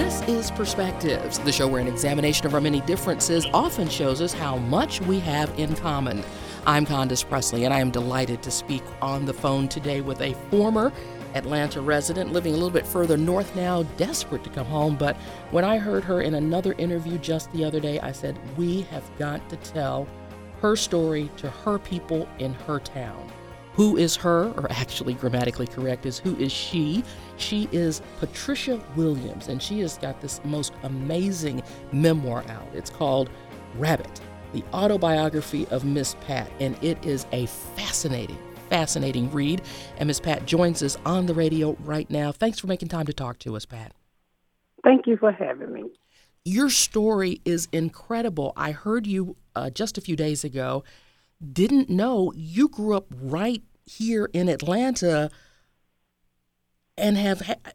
This is Perspectives, the show where an examination of our many differences often shows us how much we have in common. I'm Condace Pressley, and I am delighted to speak on the phone today with a former Atlanta resident living a little bit further north now, desperate to come home. But when I heard her in another interview just the other day, I said, We have got to tell her story to her people in her town. Who is her, or actually grammatically correct is who is she? She is Patricia Williams, and she has got this most amazing memoir out. It's called Rabbit, the autobiography of Miss Pat, and it is a fascinating, fascinating read. And Miss Pat joins us on the radio right now. Thanks for making time to talk to us, Pat. Thank you for having me. Your story is incredible. I heard you uh, just a few days ago. Didn't know you grew up right here in Atlanta and have ha-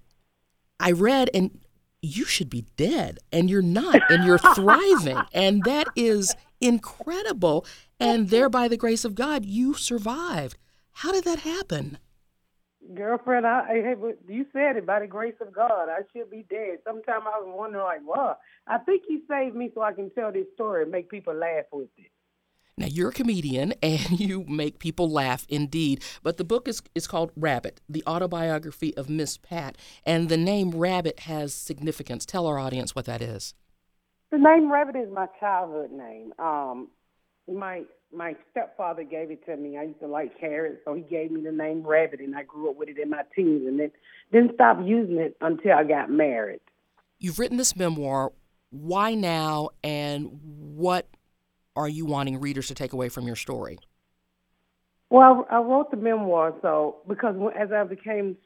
I read and you should be dead and you're not and you're thriving and that is incredible and there by the grace of God you survived. How did that happen? Girlfriend, I, I you said it by the grace of God. I should be dead. Sometimes I was wondering, like, what? I think He saved me so I can tell this story and make people laugh with it. Now, you're a comedian and you make people laugh indeed, but the book is, is called Rabbit, the autobiography of Miss Pat, and the name Rabbit has significance. Tell our audience what that is. The name Rabbit is my childhood name. Um, my my stepfather gave it to me. I used to like carrots, so he gave me the name Rabbit, and I grew up with it in my teens, and then didn't stop using it until I got married. You've written this memoir. Why now, and what are you wanting readers to take away from your story? Well, I wrote the memoir so because as I became,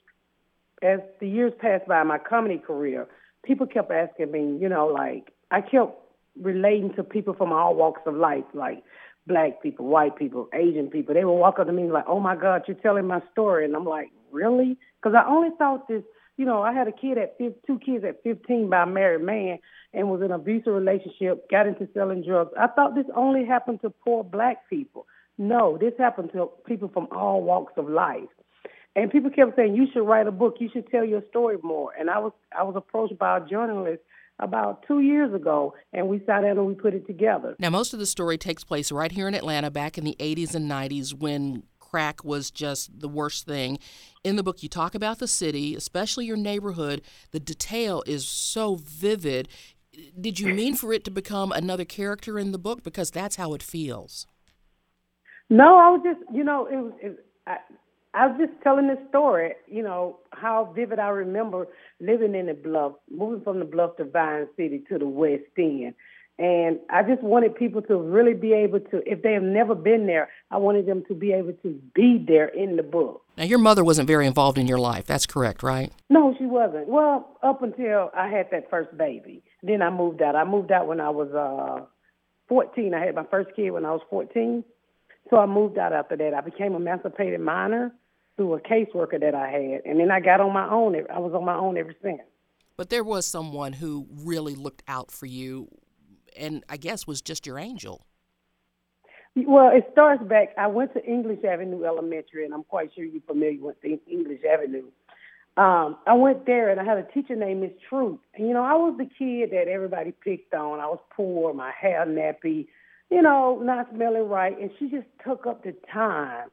as the years passed by my comedy career, people kept asking me, you know, like I kept relating to people from all walks of life, like black people, white people, Asian people. They would walk up to me like, "Oh my God, you're telling my story," and I'm like, "Really?" Because I only thought this you know, I had a kid at two kids at 15 by a married man and was in an abusive relationship, got into selling drugs. I thought this only happened to poor black people. No, this happened to people from all walks of life. And people kept saying, "You should write a book. You should tell your story more." And I was I was approached by a journalist about two years ago, and we sat down and we put it together. Now, most of the story takes place right here in Atlanta back in the 80s and 90s when crack was just the worst thing. In the book, you talk about the city, especially your neighborhood. The detail is so vivid. Did you mean for it to become another character in the book? Because that's how it feels. No, I was just, you know, it was. It, I, I was just telling the story, you know, how vivid I remember living in the bluff, moving from the bluff to Vine City to the West End. And I just wanted people to really be able to, if they have never been there, I wanted them to be able to be there in the book. Now, your mother wasn't very involved in your life. That's correct, right? No, she wasn't. Well, up until I had that first baby. Then I moved out. I moved out when I was uh, 14. I had my first kid when I was 14. So I moved out after that. I became emancipated minor through a caseworker that I had. And then I got on my own. I was on my own ever since. But there was someone who really looked out for you and I guess was just your angel. Well, it starts back. I went to English Avenue Elementary, and I'm quite sure you're familiar with English Avenue. Um, I went there, and I had a teacher named Miss Truth. And you know, I was the kid that everybody picked on. I was poor, my hair nappy, you know, not smelling right, and she just took up the time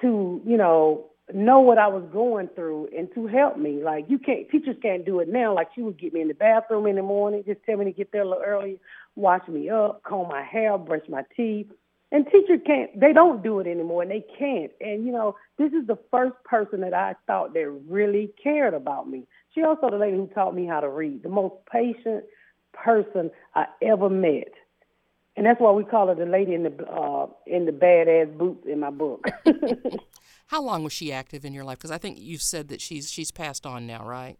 to, you know, know what I was going through and to help me. Like you can't teachers can't do it now. Like she would get me in the bathroom in the morning, just tell me to get there a little early, wash me up, comb my hair, brush my teeth. And teachers can't they don't do it anymore and they can't. And you know, this is the first person that I thought that really cared about me. She also the lady who taught me how to read, the most patient person I ever met. And that's why we call her the lady in the uh, in the badass boots in my book. How long was she active in your life? Because I think you've said that she's she's passed on now, right?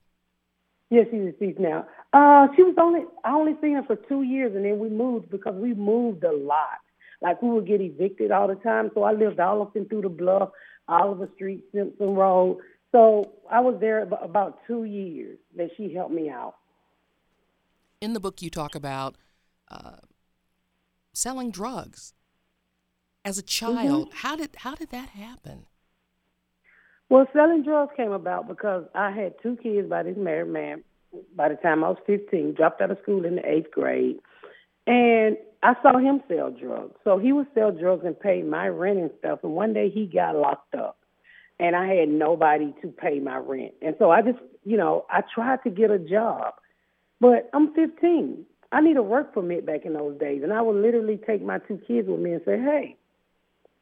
Yes, she's deceased now. Uh, she was only I only seen her for two years, and then we moved because we moved a lot. Like we would get evicted all the time, so I lived all up and through the bluff, Oliver Street, Simpson Road. So I was there about two years that she helped me out. In the book, you talk about uh, selling drugs as a child. Mm-hmm. How did how did that happen? Well, selling drugs came about because I had two kids by this married man, by the time I was 15, dropped out of school in the eighth grade. And I saw him sell drugs. So he would sell drugs and pay my rent and stuff. And one day he got locked up and I had nobody to pay my rent. And so I just, you know, I tried to get a job, but I'm 15. I need a work permit back in those days. And I would literally take my two kids with me and say, hey,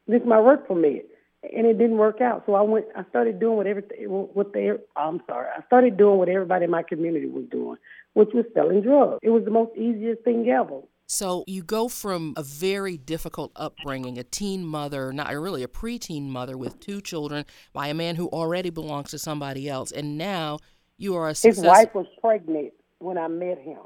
this is my work permit. And it didn't work out. So I went, I started doing what everything, what they, I'm sorry, I started doing what everybody in my community was doing, which was selling drugs. It was the most easiest thing ever. So you go from a very difficult upbringing, a teen mother, not really a preteen mother with two children by a man who already belongs to somebody else, and now you are a success- His wife was pregnant when I met him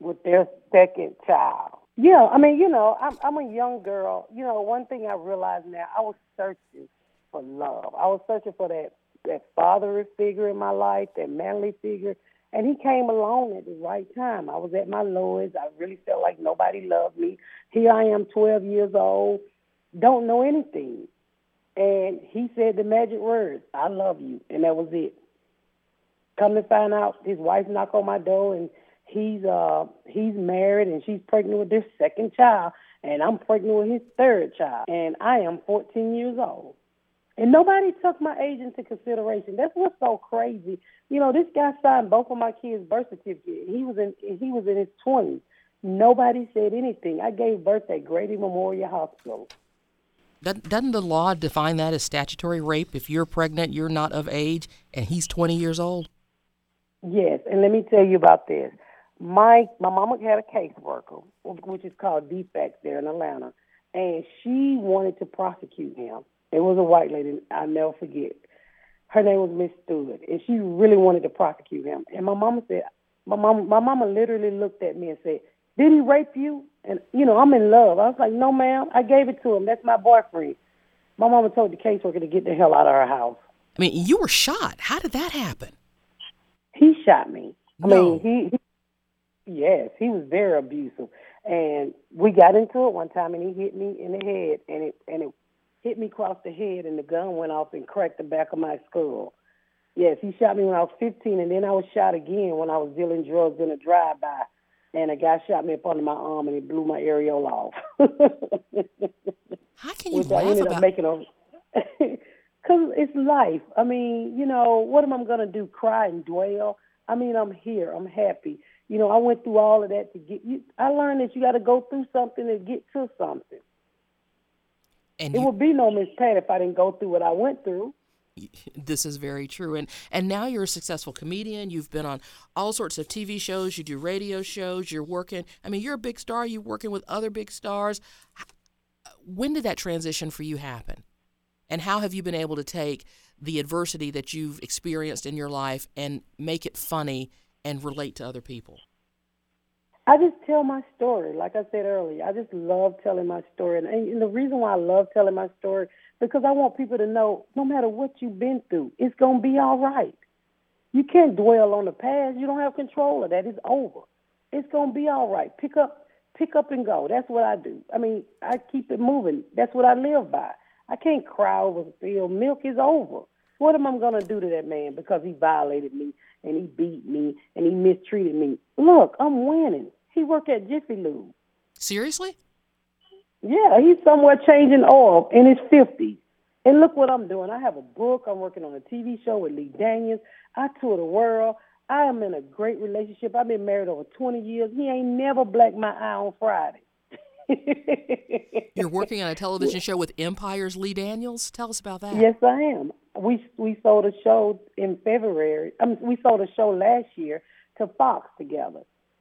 with their second child. Yeah, I mean, you know, I'm I'm a young girl. You know, one thing I realize now, I was searching for love. I was searching for that that father figure in my life, that manly figure and he came along at the right time. I was at my lowest. I really felt like nobody loved me. Here I am, 12 years old, don't know anything. And he said the magic words, I love you. And that was it. Come to find out, his wife knocked on my door and he's uh he's married and she's pregnant with their second child and I'm pregnant with his third child and I am 14 years old. And nobody took my age into consideration. That's what's so crazy. You know, this guy signed both of my kids' birth certificates. He was in he was in his twenties. Nobody said anything. I gave birth at Grady Memorial Hospital. Doesn't the law define that as statutory rape? If you're pregnant, you're not of age, and he's 20 years old. Yes, and let me tell you about this. My my mama had a caseworker, which is called DFACS there in Atlanta, and she wanted to prosecute him it was a white lady. I'll never forget. Her name was Miss Stewart, and she really wanted to prosecute him. And my mama said, my mom, my mama literally looked at me and said, "Did he rape you?" And you know, I'm in love. I was like, "No, ma'am. I gave it to him. That's my boyfriend." My mama told the caseworker to get the hell out of her house. I mean, you were shot. How did that happen? He shot me. I no. mean, he, he yes, he was very abusive. And we got into it one time, and he hit me in the head, and it and it hit me across the head, and the gun went off and cracked the back of my skull. Yes, he shot me when I was 15, and then I was shot again when I was dealing drugs in a drive-by, and a guy shot me up under my arm, and he blew my areola off. How can you Which laugh I ended about? Up making a Because it's life. I mean, you know, what am I going to do? Cry and dwell? I mean, I'm here. I'm happy. You know, I went through all of that to get you. I learned that you got to go through something to get to something. And it you, would be no Miss Pat if I didn't go through what I went through. This is very true, and and now you're a successful comedian. You've been on all sorts of TV shows. You do radio shows. You're working. I mean, you're a big star. You're working with other big stars. When did that transition for you happen? And how have you been able to take the adversity that you've experienced in your life and make it funny and relate to other people? I just tell my story. Like I said earlier, I just love telling my story. And, and the reason why I love telling my story, because I want people to know no matter what you've been through, it's going to be all right. You can't dwell on the past. You don't have control of that. It's over. It's going to be all right. Pick up, pick up and go. That's what I do. I mean, I keep it moving. That's what I live by. I can't cry over spilled milk. Is over. What am I going to do to that man because he violated me and he beat me and he mistreated me? Look, I'm winning. He worked at Jiffy Lube. Seriously? Yeah, he's somewhere changing oil in his 50s. And look what I'm doing. I have a book. I'm working on a TV show with Lee Daniels. I tour the world. I am in a great relationship. I've been married over 20 years. He ain't never blacked my eye on Friday. You're working on a television show with Empire's Lee Daniels. Tell us about that. Yes, I am. We we sold a show in February. I mean, we sold a show last year to Fox together.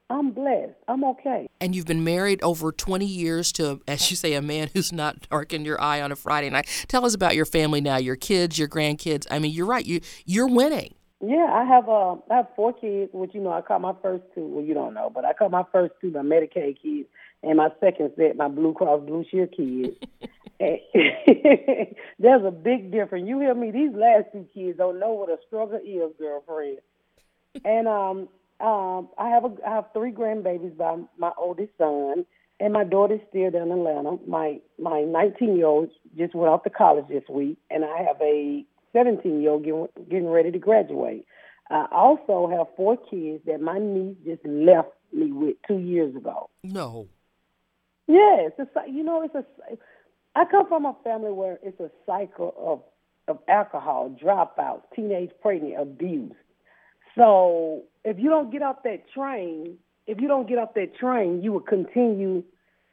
I'm blessed. I'm okay. And you've been married over 20 years to, as you say, a man who's not darkened your eye on a Friday night. Tell us about your family now, your kids, your grandkids. I mean, you're right. You you're winning. Yeah, I have uh, I have four kids, which you know I call my first two. Well, you don't know, but I call my first two my Medicaid kids, and my second set my Blue Cross Blue Shield kids. There's a big difference. You hear me? These last two kids don't know what a struggle is, girlfriend. And um, um, I have a I have three grandbabies by my oldest son, and my daughter's still down in Atlanta. My my 19 year old just went off to college this week, and I have a 17 year old getting, getting ready to graduate. I also have four kids that my niece just left me with two years ago. No. Yes, it's a, you know it's a. I come from a family where it's a cycle of of alcohol, dropouts, teenage pregnant, abuse. So if you don't get off that train, if you don't get off that train, you will continue,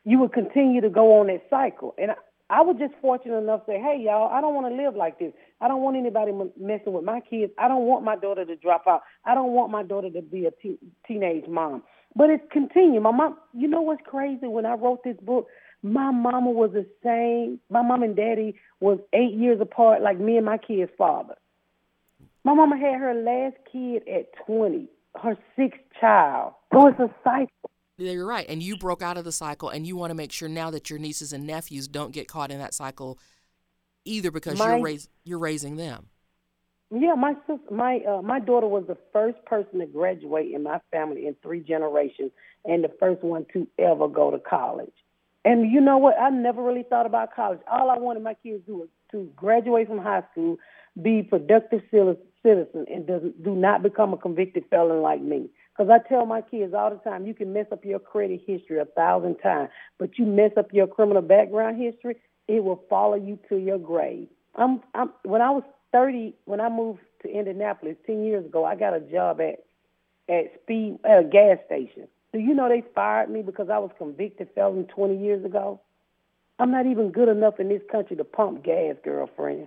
you will continue to go on that cycle. And I, I was just fortunate enough to say, hey y'all, I don't want to live like this. I don't want anybody messing with my kids. I don't want my daughter to drop out. I don't want my daughter to be a te- teenage mom. But it's continued. My mom, you know what's crazy? When I wrote this book, my mama was the same. My mom and daddy was eight years apart, like me and my kid's father. My mama had her last kid at 20, her sixth child. So it's a cycle. You're right. And you broke out of the cycle, and you want to make sure now that your nieces and nephews don't get caught in that cycle either because my, you're, rais- you're raising them. Yeah, my my uh, my daughter was the first person to graduate in my family in three generations, and the first one to ever go to college. And you know what? I never really thought about college. All I wanted my kids to do was to graduate from high school, be productive citizen, and do, do not become a convicted felon like me. Because I tell my kids all the time, you can mess up your credit history a thousand times, but you mess up your criminal background history, it will follow you to your grave. I'm, I'm when I was 30, when I moved to Indianapolis 10 years ago, I got a job at at speed at a gas station. Do you know they fired me because I was convicted felon 20 years ago? I'm not even good enough in this country to pump gas, girlfriend.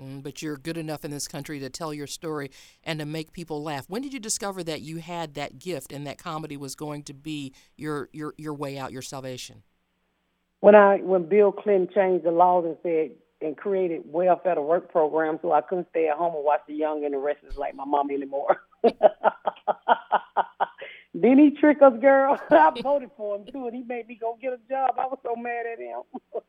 Mm, but you're good enough in this country to tell your story and to make people laugh. When did you discover that you had that gift and that comedy was going to be your your your way out, your salvation? When I when Bill Clinton changed the laws and said and created welfare to work programs so I couldn't stay at home and watch the young and the restless like my mom anymore. Didn't he trick us, girl? I voted for him too, and he made me go get a job. I was so mad at him.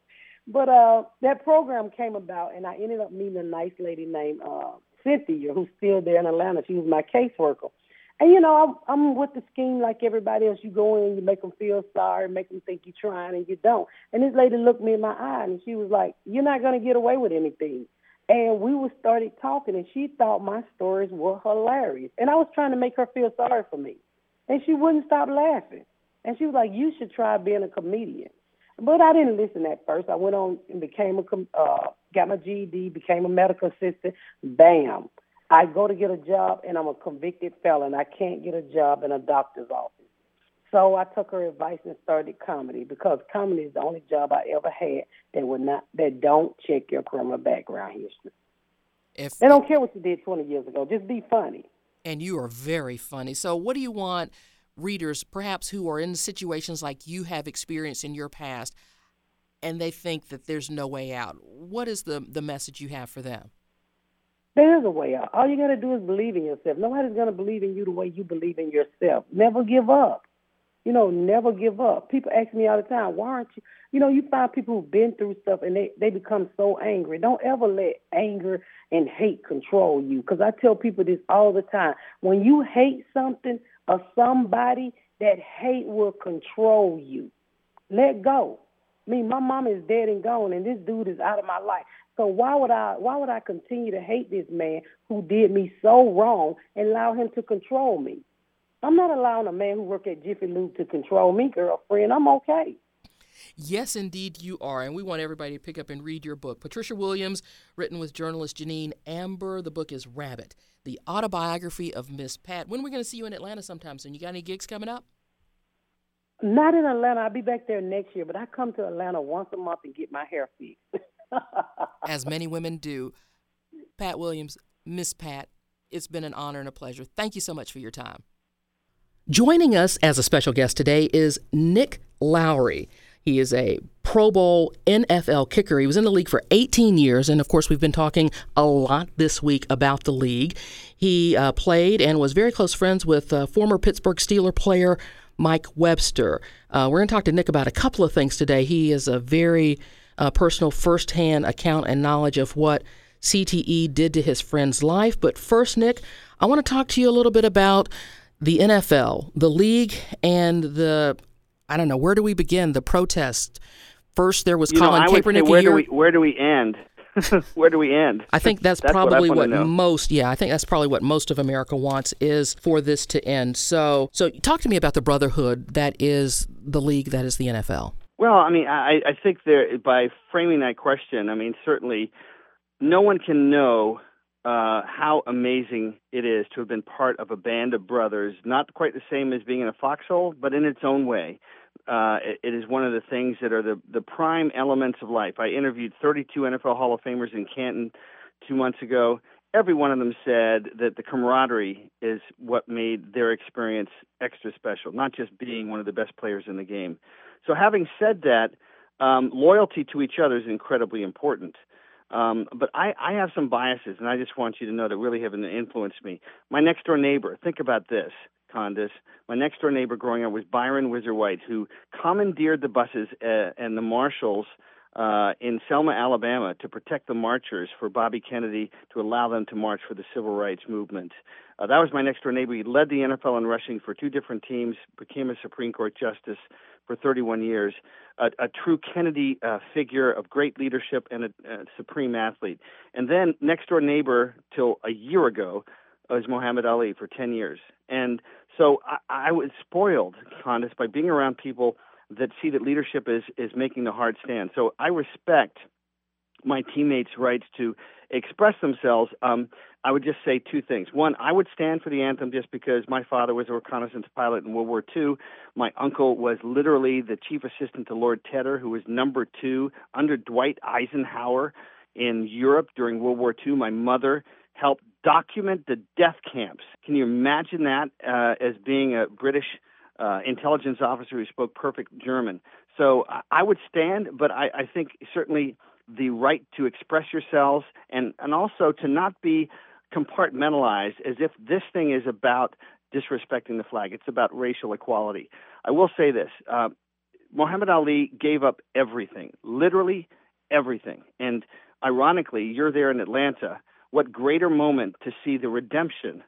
but uh, that program came about, and I ended up meeting a nice lady named uh, Cynthia, who's still there in Atlanta. She was my caseworker. And you know, I'm, I'm with the scheme like everybody else. You go in, you make them feel sorry, make them think you're trying, and you don't. And this lady looked me in my eye, and she was like, "You're not going to get away with anything." And we were started talking, and she thought my stories were hilarious, and I was trying to make her feel sorry for me, and she wouldn't stop laughing. And she was like, "You should try being a comedian." But I didn't listen at first. I went on and became a uh, got my GED, became a medical assistant. Bam I go to get a job and I'm a convicted felon. I can't get a job in a doctor's office. So I took her advice and started comedy because comedy is the only job I ever had that would not that don't check your criminal background history. If they don't care what you did 20 years ago, just be funny. And you are very funny. So what do you want readers, perhaps who are in situations like you have experienced in your past, and they think that there's no way out? What is the the message you have for them? There is a way out. All you got to do is believe in yourself. Nobody's going to believe in you the way you believe in yourself. Never give up. You know, never give up. People ask me all the time, why aren't you? You know, you find people who've been through stuff and they, they become so angry. Don't ever let anger and hate control you. Because I tell people this all the time. When you hate something or somebody, that hate will control you. Let go. I mean, my mom is dead and gone, and this dude is out of my life. So why would I why would I continue to hate this man who did me so wrong and allow him to control me? I'm not allowing a man who worked at Jiffy Lube to control me, girlfriend. I'm okay. Yes, indeed, you are. And we want everybody to pick up and read your book. Patricia Williams, written with journalist Jeannine Amber. The book is Rabbit, the autobiography of Miss Pat. When are we going to see you in Atlanta sometime soon? You got any gigs coming up? Not in Atlanta. I'll be back there next year, but I come to Atlanta once a month and get my hair fixed. as many women do. Pat Williams, Miss Pat, it's been an honor and a pleasure. Thank you so much for your time. Joining us as a special guest today is Nick Lowery. He is a Pro Bowl NFL kicker. He was in the league for 18 years, and of course, we've been talking a lot this week about the league. He uh, played and was very close friends with uh, former Pittsburgh Steeler player Mike Webster. Uh, we're going to talk to Nick about a couple of things today. He is a very uh, personal firsthand account and knowledge of what CTE did to his friend's life. But first, Nick, I want to talk to you a little bit about the NFL, the league, and the I don't know where do we begin the protest. First, there was you Colin know, Kaepernick. where do we where do we end? where do we end? I think that's, that's probably what, what most. Yeah, I think that's probably what most of America wants is for this to end. So, so talk to me about the brotherhood that is the league that is the NFL. Well, I mean, I, I think there by framing that question, I mean certainly no one can know uh, how amazing it is to have been part of a band of brothers, not quite the same as being in a foxhole, but in its own way. Uh, it, it is one of the things that are the, the prime elements of life. I interviewed 32 NFL Hall of Famers in Canton two months ago. Every one of them said that the camaraderie is what made their experience extra special, not just being one of the best players in the game. So, having said that, um, loyalty to each other is incredibly important. Um, but I, I have some biases, and I just want you to know that really have influenced me. My next door neighbor, think about this, Condace. My next door neighbor growing up was Byron Whizzer White, who commandeered the buses uh, and the marshals uh, in Selma, Alabama, to protect the marchers for Bobby Kennedy to allow them to march for the civil rights movement. Uh, that was my next door neighbor. He led the NFL in rushing for two different teams, became a Supreme Court justice for 31 years, a, a true Kennedy uh, figure of great leadership and a, a supreme athlete. And then next door neighbor till a year ago was Muhammad Ali for 10 years. And so I, I was spoiled, Condace, by being around people that see that leadership is is making the hard stand. So I respect my teammates' rights to express themselves. Um, I would just say two things. One, I would stand for the anthem just because my father was a reconnaissance pilot in World War II. My uncle was literally the chief assistant to Lord Tedder, who was number two under Dwight Eisenhower in Europe during World War II. My mother helped document the death camps. Can you imagine that uh, as being a British uh, intelligence officer who spoke perfect German? So I would stand, but I, I think certainly the right to express yourselves and, and also to not be compartmentalized as if this thing is about disrespecting the flag. It's about racial equality. I will say this uh, Muhammad Ali gave up everything, literally everything. And ironically, you're there in Atlanta. What greater moment to see the redemption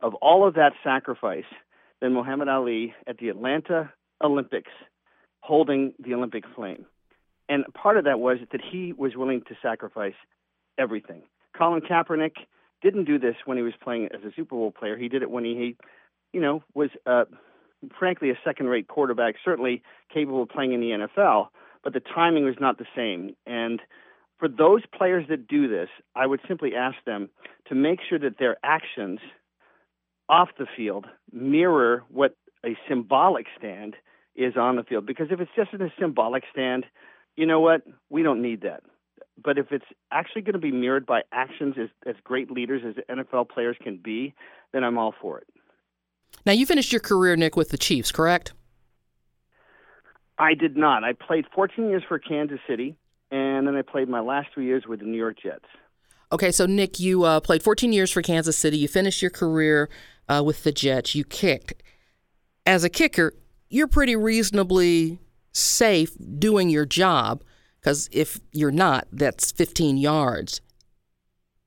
of all of that sacrifice than Muhammad Ali at the Atlanta Olympics holding the Olympic flame? And part of that was that he was willing to sacrifice everything. Colin Kaepernick didn't do this when he was playing as a Super Bowl player. He did it when he, you know, was uh, frankly a second-rate quarterback, certainly capable of playing in the NFL, but the timing was not the same. And for those players that do this, I would simply ask them to make sure that their actions off the field mirror what a symbolic stand is on the field. Because if it's just a symbolic stand, you know what? We don't need that. But if it's actually going to be mirrored by actions as, as great leaders as NFL players can be, then I'm all for it. Now, you finished your career, Nick, with the Chiefs, correct? I did not. I played 14 years for Kansas City, and then I played my last three years with the New York Jets. Okay, so Nick, you uh, played 14 years for Kansas City. You finished your career uh, with the Jets. You kicked. As a kicker, you're pretty reasonably safe doing your job because if you're not, that's 15 yards.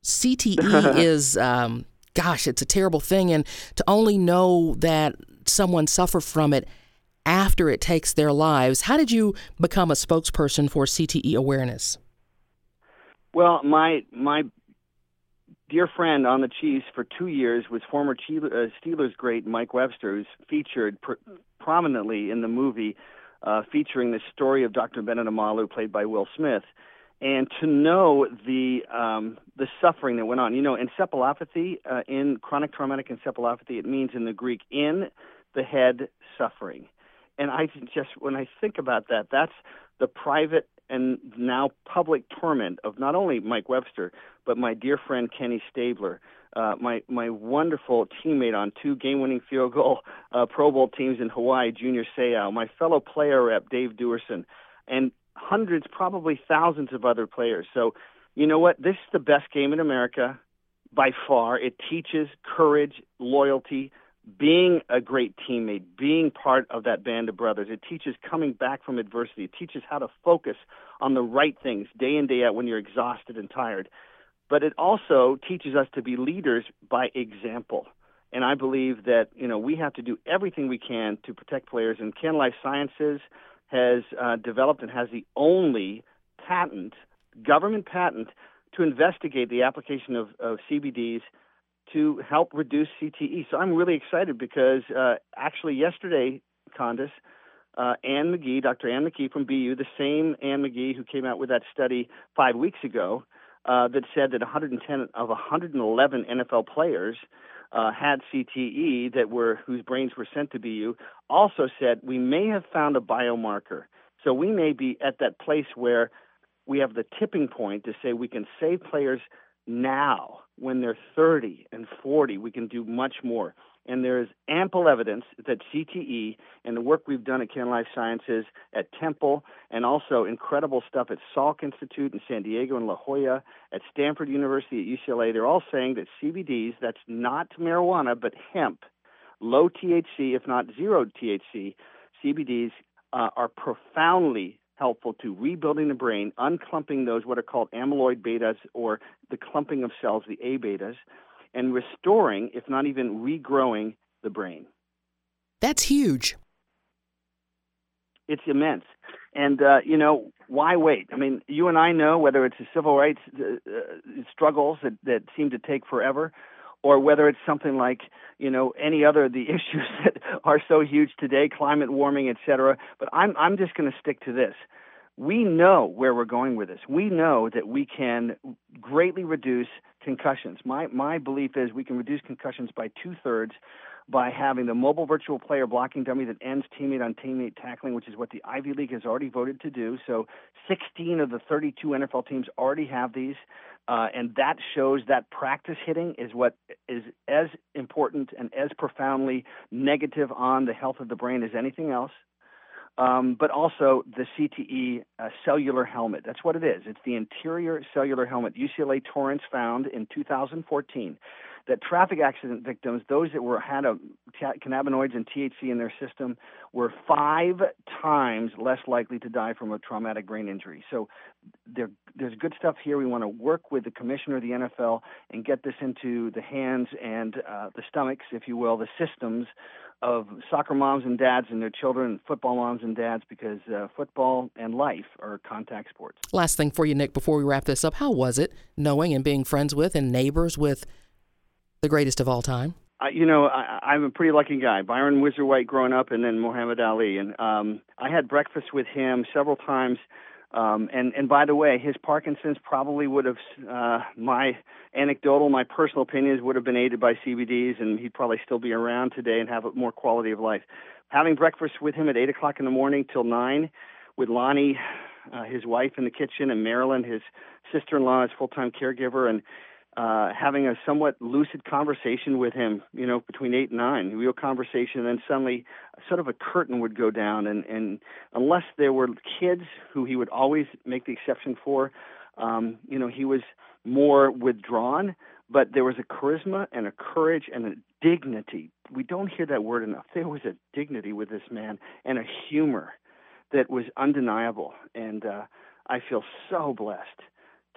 CTE is, um, gosh, it's a terrible thing. And to only know that someone suffered from it after it takes their lives, how did you become a spokesperson for CTE awareness? Well, my my dear friend on the Chiefs for two years was former uh, Steelers great Mike Webster, who's featured pr- prominently in the movie uh, featuring the story of Dr. Bennet Omalu, played by Will Smith, and to know the um, the suffering that went on. You know, encephalopathy uh, in chronic traumatic encephalopathy, it means in the Greek in the head suffering. And I just when I think about that, that's the private and now public torment of not only Mike Webster but my dear friend Kenny Stabler uh, my my wonderful teammate on two game-winning field goal uh, Pro Bowl teams in Hawaii, Junior Seau, my fellow player rep Dave Duerson, and hundreds, probably thousands of other players. So, you know what? This is the best game in America by far. It teaches courage, loyalty, being a great teammate, being part of that band of brothers. It teaches coming back from adversity. It teaches how to focus on the right things day in, day out when you're exhausted and tired but it also teaches us to be leaders by example. And I believe that you know we have to do everything we can to protect players. And Kannalife Sciences has uh, developed and has the only patent, government patent, to investigate the application of, of CBDs to help reduce CTE. So I'm really excited because uh, actually yesterday, Condace, uh, Ann McKee, Dr. Ann McKee from BU, the same Ann McKee who came out with that study five weeks ago uh, that said that 110 of 111 NFL players uh, had CTE that were whose brains were sent to BU, also said we may have found a biomarker. So we may be at that place where we have the tipping point to say we can save players now when they're 30 and 40. We can do much more. And there is ample evidence that CTE and the work we've done at Kannalife Sciences at Temple and also incredible stuff at Salk Institute in San Diego and La Jolla, at Stanford University, at UCLA, they're all saying that CBDs, that's not marijuana, but hemp, low THC, if not zero THC, CBDs uh, are profoundly helpful to rebuilding the brain, unclumping those what are called amyloid betas or the clumping of cells, the A betas, and restoring, if not even regrowing, the brain. That's huge. It's immense. And, uh, you know, why wait? I mean, you and I know whether it's the civil rights uh, uh struggles that, that seem to take forever or whether it's something like you know any other of the issues that are so huge today, climate warming, et cetera. But I'm I'm just going to stick to this. We know where we're going with this. We know that we can greatly reduce concussions. My my belief is we can reduce concussions by two thirds by having the mobile virtual player blocking dummy that ends teammate on teammate tackling, which is what the Ivy League has already voted to do. So 16 of the 32 NFL teams already have these. Uh, and that shows that practice hitting is what is as important and as profoundly negative on the health of the brain as anything else. Um, but also the CTE uh, cellular helmet. That's what it is. It's the interior cellular helmet. UCLA Torrance found in 2014 that traffic accident victims, those that were had a cannabinoids and THC in their system, were five times less likely to die from a traumatic brain injury. So there, there's good stuff here. We want to work with the commissioner the NFL and get this into the hands and uh, the stomachs, if you will, the systems of soccer moms and dads and their children, football moms and dads, because uh, football and life are contact sports. Last thing for you, Nick, before we wrap this up, how was it knowing and being friends with and neighbors with the greatest of all time? I, you know, I, I'm a pretty lucky guy. Byron Whizzer White growing up, and then Muhammad Ali, and um, I had breakfast with him several times. Um, and and by the way, his Parkinson's probably would have uh, my anecdotal, my personal opinions would have been aided by CBDs, and he'd probably still be around today and have a more quality of life. Having breakfast with him at eight o'clock in the morning till nine, with Lonnie, uh, his wife in the kitchen, and Marilyn, his sister-in-law, his full-time caregiver, and uh, having a somewhat lucid conversation with him, you know, between eight and nine, real conversation, and then suddenly sort of a curtain would go down, and, and unless there were kids who he would always make the exception for, um, you know, he was more withdrawn, but there was a charisma and a courage and a dignity. We don't hear that word enough. There was a dignity with this man and a humor that was undeniable, and uh, I feel so blessed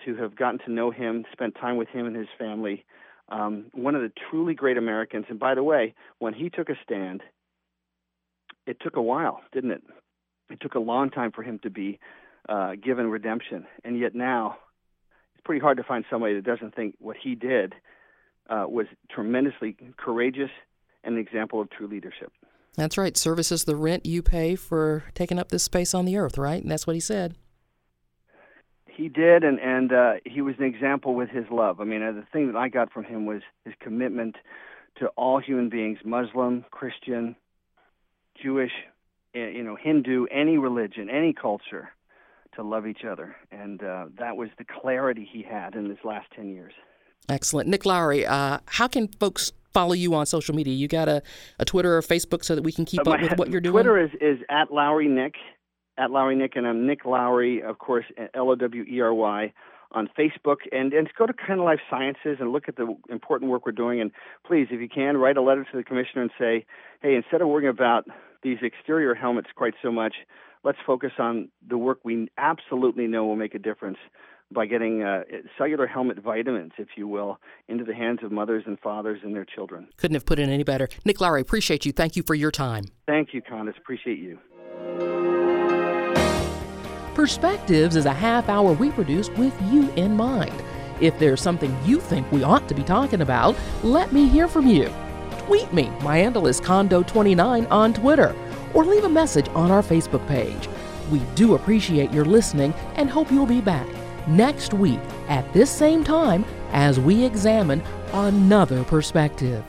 to have gotten to know him, spent time with him and his family. Um, one of the truly great Americans. And by the way, when he took a stand, it took a while, didn't it? It took a long time for him to be uh, given redemption. And yet now, it's pretty hard to find somebody that doesn't think what he did uh, was tremendously courageous and an example of true leadership. That's right. Service is the rent you pay for taking up this space on the earth, right? And that's what he said he did, and and uh, he was an example with his love. I mean, uh, the thing that I got from him was his commitment to all human beings, Muslim, Christian, Jewish, you know, Hindu, any religion, any culture, to love each other, and uh, that was the clarity he had in his last ten years. Excellent, Nick Lowery. Uh, how can folks follow you on social media? You got a, a Twitter or Facebook so that we can keep uh, up with what you're doing. Twitter is is at Lowery Nick at Lowery Nick, and I'm Nick Lowery, of course, L O W E R Y on Facebook, and and go to Kannalife Sciences and look at the important work we're doing. And please, if you can, write a letter to the commissioner and say, hey, instead of worrying about these exterior helmets quite so much, let's focus on the work we absolutely know will make a difference by getting uh, cellular helmet vitamins, if you will, into the hands of mothers and fathers and their children. Couldn't have put it any better. Nick Lowery, appreciate you. Thank you for your time. Thank you, Condace. Appreciate you. Perspectives is a half hour we produce with you in mind. If there's something you think we ought to be talking about, let me hear from you. Tweet me. My handle is Condo29 on Twitter, or leave a message on our Facebook page. We do appreciate your listening and hope you'll be back next week at this same time as we examine another perspective.